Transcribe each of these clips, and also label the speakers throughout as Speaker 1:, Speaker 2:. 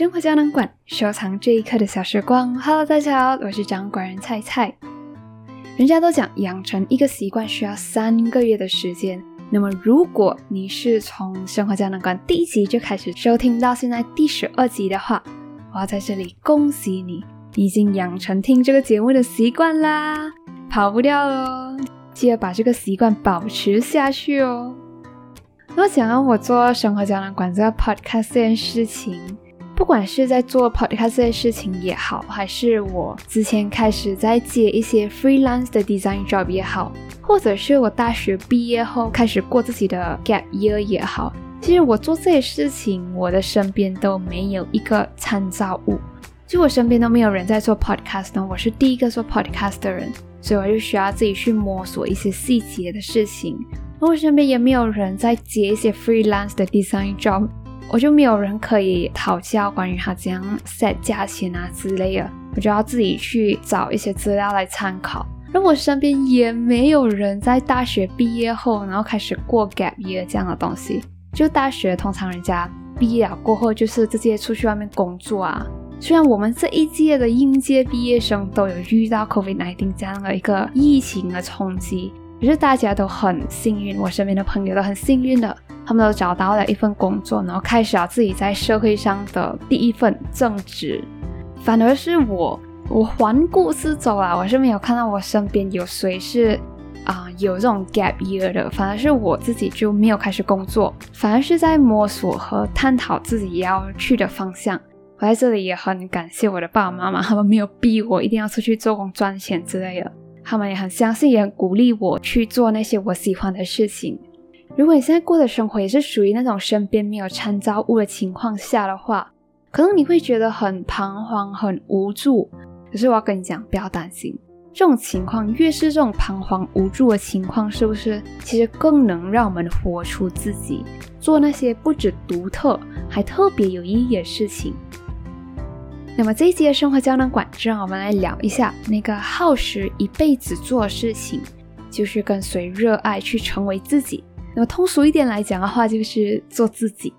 Speaker 1: 生活胶囊馆，收藏这一刻的小时光。Hello，大家好，我是掌管人菜菜。人家都讲养成一个习惯需要三个月的时间，那么如果你是从生活胶囊馆第一集就开始收听到现在第十二集的话，我要在这里恭喜你，已经养成听这个节目的习惯啦，跑不掉喽！记得把这个习惯保持下去哦。那么想要我做生活胶囊馆这个 podcast 这件事情。不管是在做 podcast 这些事情也好，还是我之前开始在接一些 freelance 的 design job 也好，或者是我大学毕业后开始过自己的 gap year 也好，其实我做这些事情，我的身边都没有一个参照物，就我身边都没有人在做 podcast 呢，我是第一个做 podcast 的人，所以我就需要自己去摸索一些细节的事情，而我身边也没有人在接一些 freelance 的 design job。我就没有人可以讨教关于他怎样 set 价钱啊之类的，我就要自己去找一些资料来参考。而我身边也没有人在大学毕业后，然后开始过 gap year 这样的东西。就大学通常人家毕业了过后，就是直接出去外面工作啊。虽然我们这一届的应届毕业生都有遇到 COVID-19 这样的一个疫情的冲击，可是大家都很幸运，我身边的朋友都很幸运的。他们都找到了一份工作，然后开始了自己在社会上的第一份正职。反而是我，我环顾四周啊，我是没有看到我身边有谁是啊有这种 gap year 的。反而是我自己就没有开始工作，反而是在摸索和探讨自己要去的方向。我在这里也很感谢我的爸爸妈妈，他们没有逼我一定要出去做工赚钱之类的，他们也很相信，也很鼓励我去做那些我喜欢的事情。如果你现在过的生活也是属于那种身边没有参照物的情况下的话，可能你会觉得很彷徨、很无助。可是我要跟你讲，不要担心，这种情况越是这种彷徨无助的情况，是不是其实更能让我们活出自己，做那些不止独特，还特别有意义的事情？那么这一集的生活胶囊馆，就让我们来聊一下那个耗时一辈子做的事情，就是跟随热爱去成为自己。那么通俗一点来讲的话，就是做自己。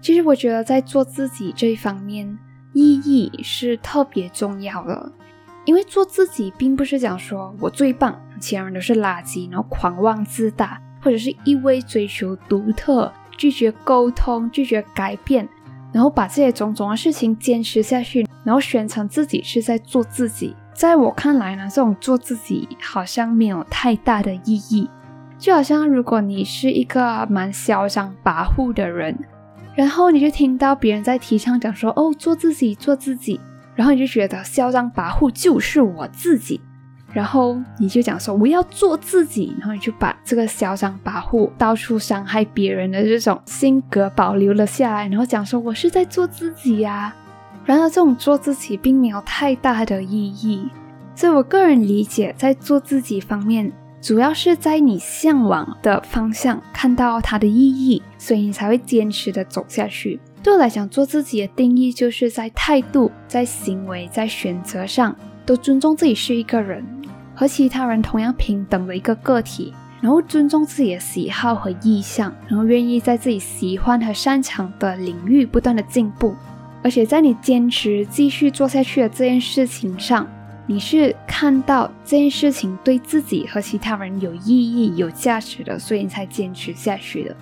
Speaker 1: 其实我觉得在做自己这一方面，意义是特别重要的。因为做自己，并不是讲说我最棒，其他人都是垃圾，然后狂妄自大，或者是一味追求独特，拒绝沟通，拒绝改变，然后把这些种种的事情坚持下去，然后宣称自己是在做自己。在我看来呢，这种做自己好像没有太大的意义。就好像如果你是一个蛮嚣张跋扈的人，然后你就听到别人在提倡讲说哦，做自己，做自己，然后你就觉得嚣张跋扈就是我自己，然后你就讲说我要做自己，然后你就把这个嚣张跋扈、到处伤害别人的这种性格保留了下来，然后讲说我是在做自己呀。然而，这种做自己并没有太大的意义，所以我个人理解，在做自己方面，主要是在你向往的方向看到它的意义，所以你才会坚持的走下去。对我来讲，做自己的定义就是在态度、在行为、在选择上都尊重自己是一个人，和其他人同样平等的一个个体，然后尊重自己的喜好和意向，然后愿意在自己喜欢和擅长的领域不断的进步。而且在你坚持继续做下去的这件事情上，你是看到这件事情对自己和其他人有意义、有价值的，所以你才坚持下去的。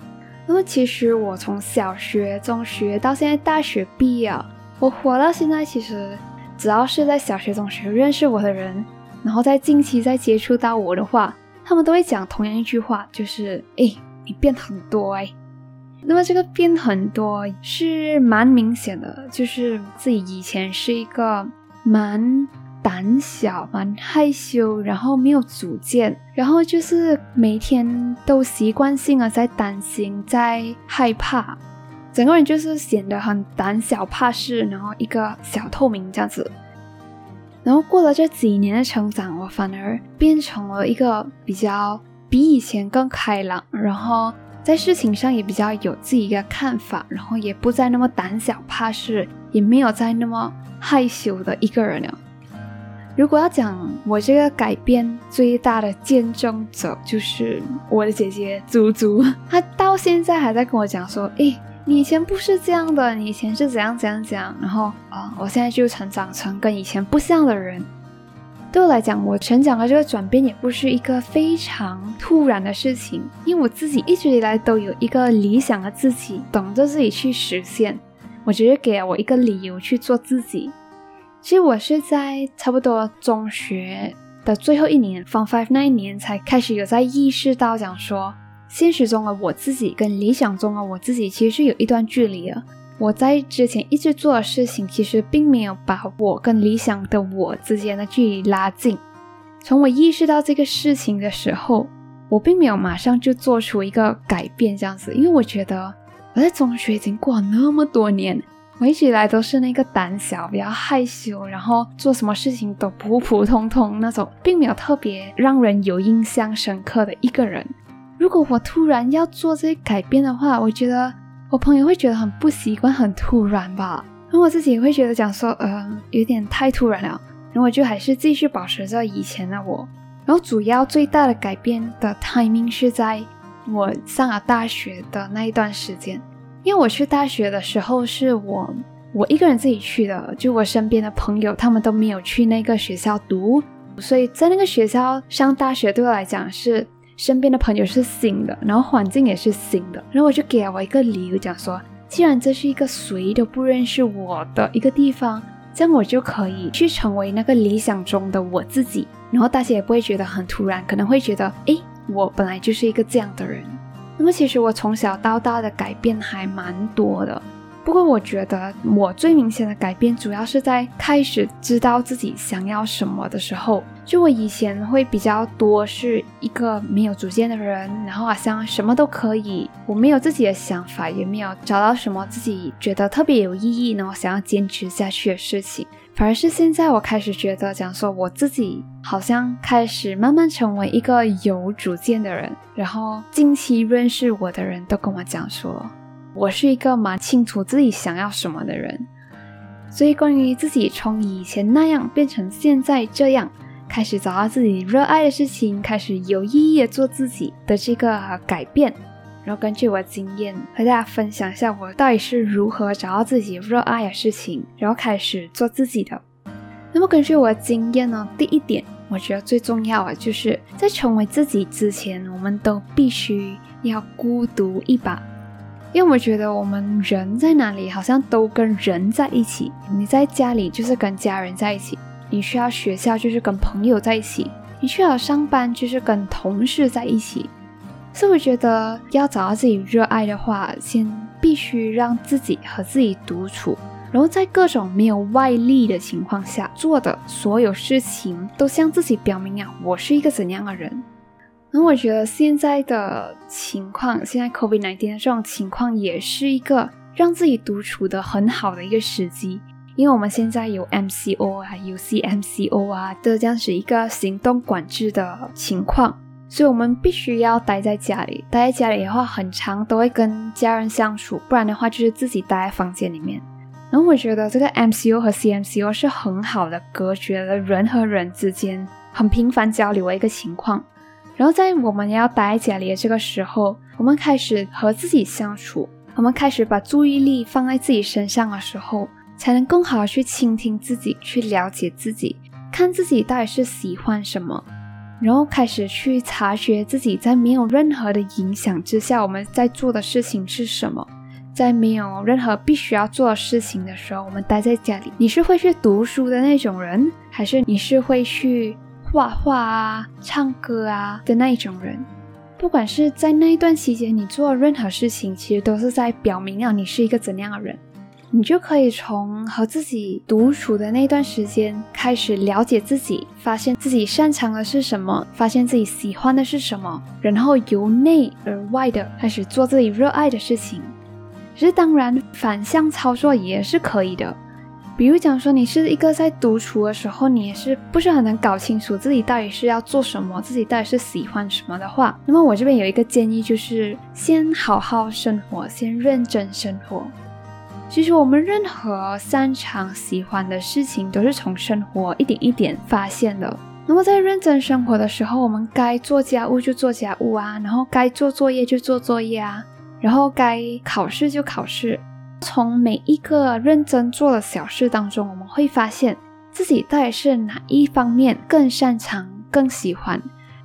Speaker 1: 那么，其实我从小学、中学到现在大学毕业，我活到现在，其实只要是在小学、中学认识我的人，然后在近期再接触到我的话，他们都会讲同样一句话，就是：“哎，你变很多哎。”那么这个变很多是蛮明显的，就是自己以前是一个蛮胆小、蛮害羞，然后没有主见，然后就是每天都习惯性的在担心、在害怕，整个人就是显得很胆小怕事，然后一个小透明这样子。然后过了这几年的成长，我反而变成了一个比较比以前更开朗，然后。在事情上也比较有自己一个看法，然后也不再那么胆小怕事，也没有再那么害羞的一个人了。如果要讲我这个改变最大的见证者，就是我的姐姐祖祖，她到现在还在跟我讲说，诶，你以前不是这样的，你以前是怎样怎样怎样，然后啊，我现在就成长成跟以前不像的人。对我来讲，我成长的这个转变也不是一个非常突然的事情，因为我自己一直以来都有一个理想的自己，等着自己去实现。我只是给了我一个理由去做自己。其实我是在差不多中学的最后一年，Form Five 那一年才开始有在意识到，讲说现实中的我自己跟理想中的我自己其实是有一段距离的。我在之前一直做的事情，其实并没有把我跟理想的我之间的距离拉近。从我意识到这个事情的时候，我并没有马上就做出一个改变，这样子，因为我觉得我在中学已经过了那么多年，我一直以来都是那个胆小、比较害羞，然后做什么事情都普普通通那种，并没有特别让人有印象深刻的一个人。如果我突然要做这些改变的话，我觉得。我朋友会觉得很不习惯，很突然吧。然后我自己也会觉得讲说，呃，有点太突然了。然后我就还是继续保持着以前的我。然后主要最大的改变的 timing 是在我上了大学的那一段时间。因为我去大学的时候是我我一个人自己去的，就我身边的朋友他们都没有去那个学校读，所以在那个学校上大学对我来讲是。身边的朋友是新的，然后环境也是新的，然后我就给了我一个理由，讲说，既然这是一个谁都不认识我的一个地方，这样我就可以去成为那个理想中的我自己，然后大家也不会觉得很突然，可能会觉得，诶，我本来就是一个这样的人。那么其实我从小到大的改变还蛮多的。不过我觉得我最明显的改变，主要是在开始知道自己想要什么的时候。就我以前会比较多是一个没有主见的人，然后好像什么都可以，我没有自己的想法，也没有找到什么自己觉得特别有意义，然后想要坚持下去的事情。反而是现在我开始觉得，讲说我自己好像开始慢慢成为一个有主见的人。然后近期认识我的人都跟我讲说。我是一个蛮清楚自己想要什么的人，所以关于自己从以前那样变成现在这样，开始找到自己热爱的事情，开始有意义的做自己的这个改变，然后根据我的经验和大家分享一下我到底是如何找到自己热爱的事情，然后开始做自己的。那么根据我的经验呢，第一点我觉得最重要的就是在成为自己之前，我们都必须要孤独一把。因为我觉得我们人在哪里，好像都跟人在一起。你在家里就是跟家人在一起，你需要学校就是跟朋友在一起，你需要上班就是跟同事在一起。所以我觉得要找到自己热爱的话，先必须让自己和自己独处，然后在各种没有外力的情况下做的所有事情，都向自己表明啊，我是一个怎样的人。那我觉得现在的情况，现在 COVID-19 的这种情况，也是一个让自己独处的很好的一个时机。因为我们现在有 MCO 啊，有 CMCO 啊的这样子一个行动管制的情况，所以我们必须要待在家里。待在家里的话，很长都会跟家人相处，不然的话就是自己待在房间里面。然后我觉得这个 MCO 和 CMCO 是很好的隔绝了人和人之间很频繁交流的一个情况。然后在我们要待在家里的这个时候，我们开始和自己相处，我们开始把注意力放在自己身上的时候，才能更好的去倾听自己，去了解自己，看自己到底是喜欢什么，然后开始去察觉自己在没有任何的影响之下，我们在做的事情是什么。在没有任何必须要做的事情的时候，我们待在家里，你是会去读书的那种人，还是你是会去？画画啊，唱歌啊的那一种人，不管是在那一段期间，你做任何事情，其实都是在表明啊，你是一个怎样的人。你就可以从和自己独处的那段时间开始了解自己，发现自己擅长的是什么，发现自己喜欢的是什么，然后由内而外的开始做自己热爱的事情。其实当然，反向操作也是可以的。比如讲说，你是一个在独处的时候，你也是不是很能搞清楚自己到底是要做什么，自己到底是喜欢什么的话，那么我这边有一个建议，就是先好好生活，先认真生活。其实我们任何擅长、喜欢的事情，都是从生活一点一点发现的。那么在认真生活的时候，我们该做家务就做家务啊，然后该做作业就做作业啊，然后该考试就考试。从每一个认真做的小事当中，我们会发现自己到底是哪一方面更擅长、更喜欢，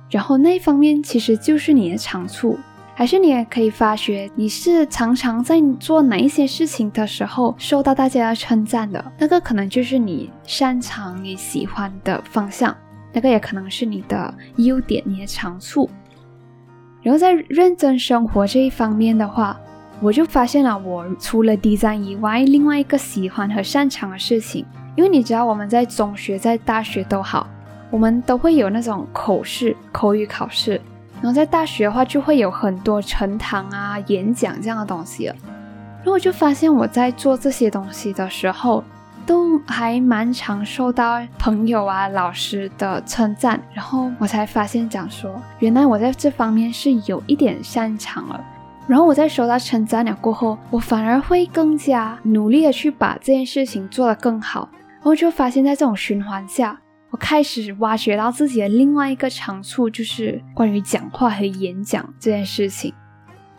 Speaker 1: 然后那一方面其实就是你的长处。还是你也可以发觉，你是常常在做哪一些事情的时候受到大家的称赞的，那个可能就是你擅长、你喜欢的方向，那个也可能是你的优点、你的长处。然后在认真生活这一方面的话，我就发现了，我除了 D 站以外，另外一个喜欢和擅长的事情，因为你知道我们在中学、在大学都好，我们都会有那种口试、口语考试。然后在大学的话，就会有很多呈堂啊、演讲这样的东西了。然后我就发现我在做这些东西的时候，都还蛮常受到朋友啊、老师的称赞。然后我才发现，讲说原来我在这方面是有一点擅长了。然后我在收到称赞了过后，我反而会更加努力的去把这件事情做得更好。然后就发现，在这种循环下。我开始挖掘到自己的另外一个长处，就是关于讲话和演讲这件事情。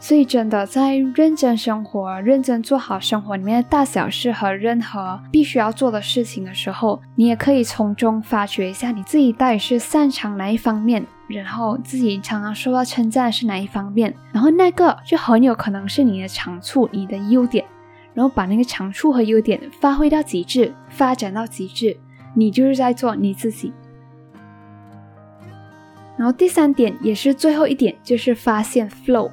Speaker 1: 所以，真的在认真生活、认真做好生活里面的大小事和任何必须要做的事情的时候，你也可以从中发掘一下你自己到底是擅长哪一方面，然后自己常常受到称赞是哪一方面，然后那个就很有可能是你的长处、你的优点，然后把那个长处和优点发挥到极致，发展到极致。你就是在做你自己，然后第三点也是最后一点，就是发现 flow。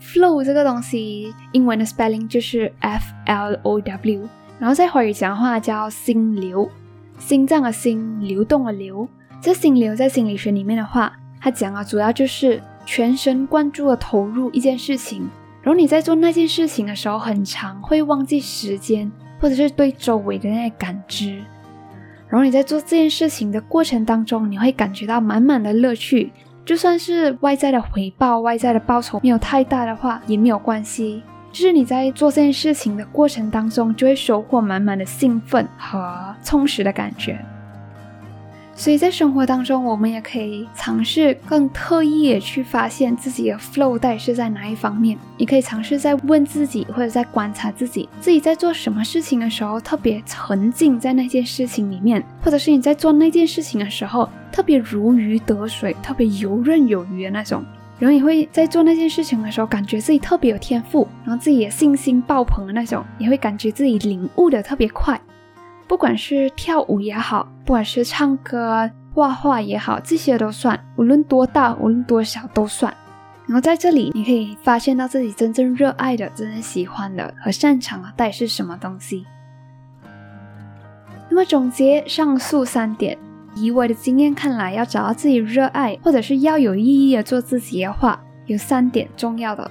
Speaker 1: Flow 这个东西，英文的 spelling 就是 f l o w，然后在华语讲话叫心流，心脏的心，流动的流。这心流在心理学里面的话，它讲啊，主要就是全神贯注的投入一件事情，然后你在做那件事情的时候，很长会忘记时间，或者是对周围的那些感知。然后你在做这件事情的过程当中，你会感觉到满满的乐趣。就算是外在的回报、外在的报酬没有太大的话，也没有关系。就是你在做这件事情的过程当中，就会收获满满的兴奋和充实的感觉。所以在生活当中，我们也可以尝试更特意的去发现自己的 flow 到底是在哪一方面。你可以尝试在问自己，或者在观察自己，自己在做什么事情的时候特别沉浸在那件事情里面，或者是你在做那件事情的时候特别如鱼得水、特别游刃有余的那种。然后你会在做那件事情的时候，感觉自己特别有天赋，然后自己也信心爆棚的那种，也会感觉自己领悟的特别快。不管是跳舞也好，不管是唱歌、画画也好，这些都算。无论多大，无论多小，都算。然后在这里，你可以发现到自己真正热爱的、真正喜欢的和擅长的到底是什么东西。那么总结上述三点，以我的经验看来，要找到自己热爱或者是要有意义的做自己的话，有三点重要的。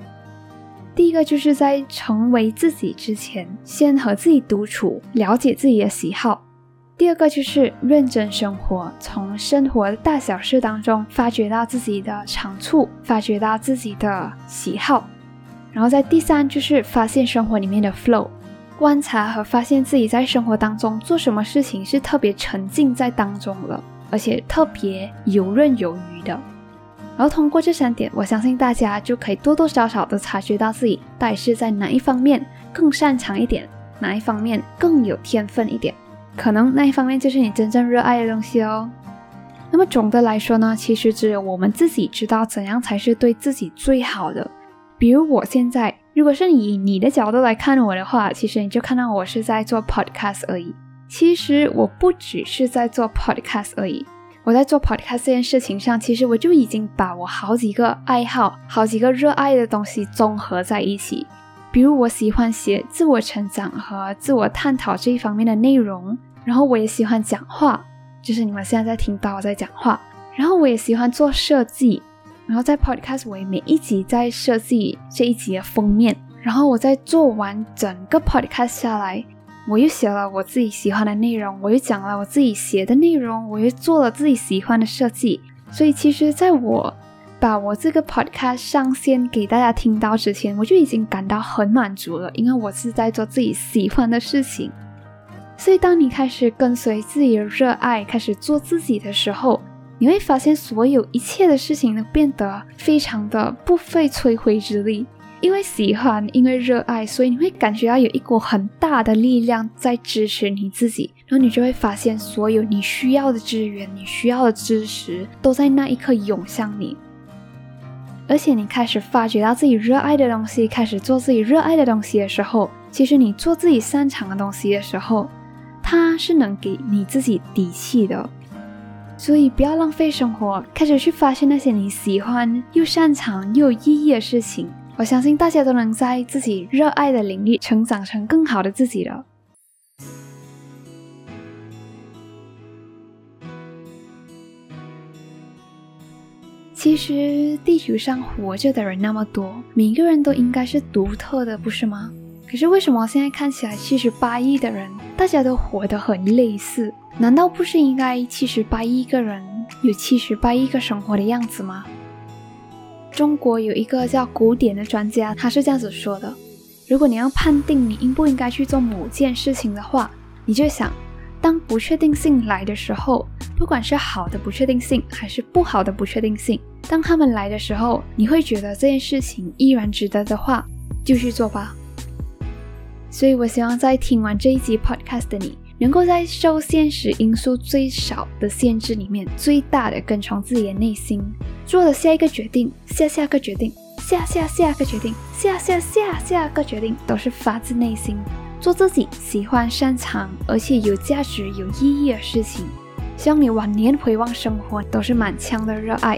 Speaker 1: 第一个就是在成为自己之前，先和自己独处，了解自己的喜好。第二个就是认真生活，从生活的大小事当中发掘到自己的长处，发掘到自己的喜好。然后在第三就是发现生活里面的 flow，观察和发现自己在生活当中做什么事情是特别沉浸在当中了，而且特别游刃有余的。然后通过这三点，我相信大家就可以多多少少的察觉到自己到底是在哪一方面更擅长一点，哪一方面更有天分一点，可能那一方面就是你真正热爱的东西哦。那么总的来说呢，其实只有我们自己知道怎样才是对自己最好的。比如我现在，如果是以你的角度来看我的话，其实你就看到我是在做 podcast 而已。其实我不只是在做 podcast 而已。我在做 podcast 这件事情上，其实我就已经把我好几个爱好、好几个热爱的东西综合在一起。比如我喜欢写自我成长和自我探讨这一方面的内容，然后我也喜欢讲话，就是你们现在在听到我在讲话。然后我也喜欢做设计，然后在 podcast 我也每一集在设计这一集的封面。然后我在做完整个 podcast 下来。我又写了我自己喜欢的内容，我又讲了我自己写的内容，我又做了自己喜欢的设计。所以其实，在我把我这个 podcast 上线给大家听到之前，我就已经感到很满足了，因为我是在做自己喜欢的事情。所以，当你开始跟随自己的热爱，开始做自己的时候，你会发现所有一切的事情都变得非常的不费吹灰之力。因为喜欢，因为热爱，所以你会感觉到有一股很大的力量在支持你自己，然后你就会发现所有你需要的资源、你需要的知识都在那一刻涌向你。而且你开始发觉到自己热爱的东西，开始做自己热爱的东西的时候，其实你做自己擅长的东西的时候，它是能给你自己底气的。所以不要浪费生活，开始去发现那些你喜欢又擅长又有意义的事情。我相信大家都能在自己热爱的领域成长成更好的自己了。其实地球上活着的人那么多，每个人都应该是独特的，不是吗？可是为什么现在看起来七十八亿的人，大家都活得很类似？难道不是应该七十八亿个人有七十八亿个生活的样子吗？中国有一个叫古典的专家，他是这样子说的：如果你要判定你应不应该去做某件事情的话，你就想，当不确定性来的时候，不管是好的不确定性还是不好的不确定性。当他们来的时候，你会觉得这件事情依然值得的话，就去做吧。所以，我希望在听完这一集 podcast 的你，能够在受现实因素最少的限制里面，最大的跟从自己的内心，做的下一个决定，下下个决定，下下下个决定，下下下下个决定，都是发自内心，做自己喜欢、擅长而且有价值、有意义的事情。希望你晚年回望生活，都是满腔的热爱。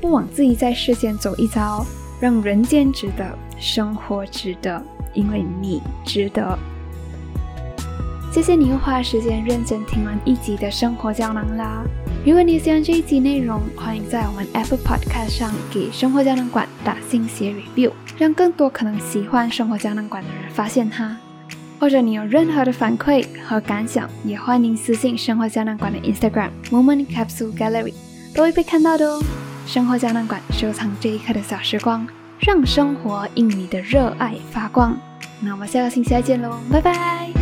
Speaker 1: 不枉自己在世间走一遭，让人间值得，生活值得，因为你值得。谢谢你又花时间认真听完一集的生活胶囊啦！如果你喜欢这一集内容，欢迎在我们 Apple Podcast 上给生活胶囊馆打星写 review，让更多可能喜欢生活胶囊馆的人发现它。或者你有任何的反馈和感想，也欢迎私信生活胶囊馆的 Instagram Moment Capsule Gallery，都会被看到的哦。生活胶囊馆收藏这一刻的小时光，让生活因你的热爱发光。那我们下个星期再见喽，拜拜。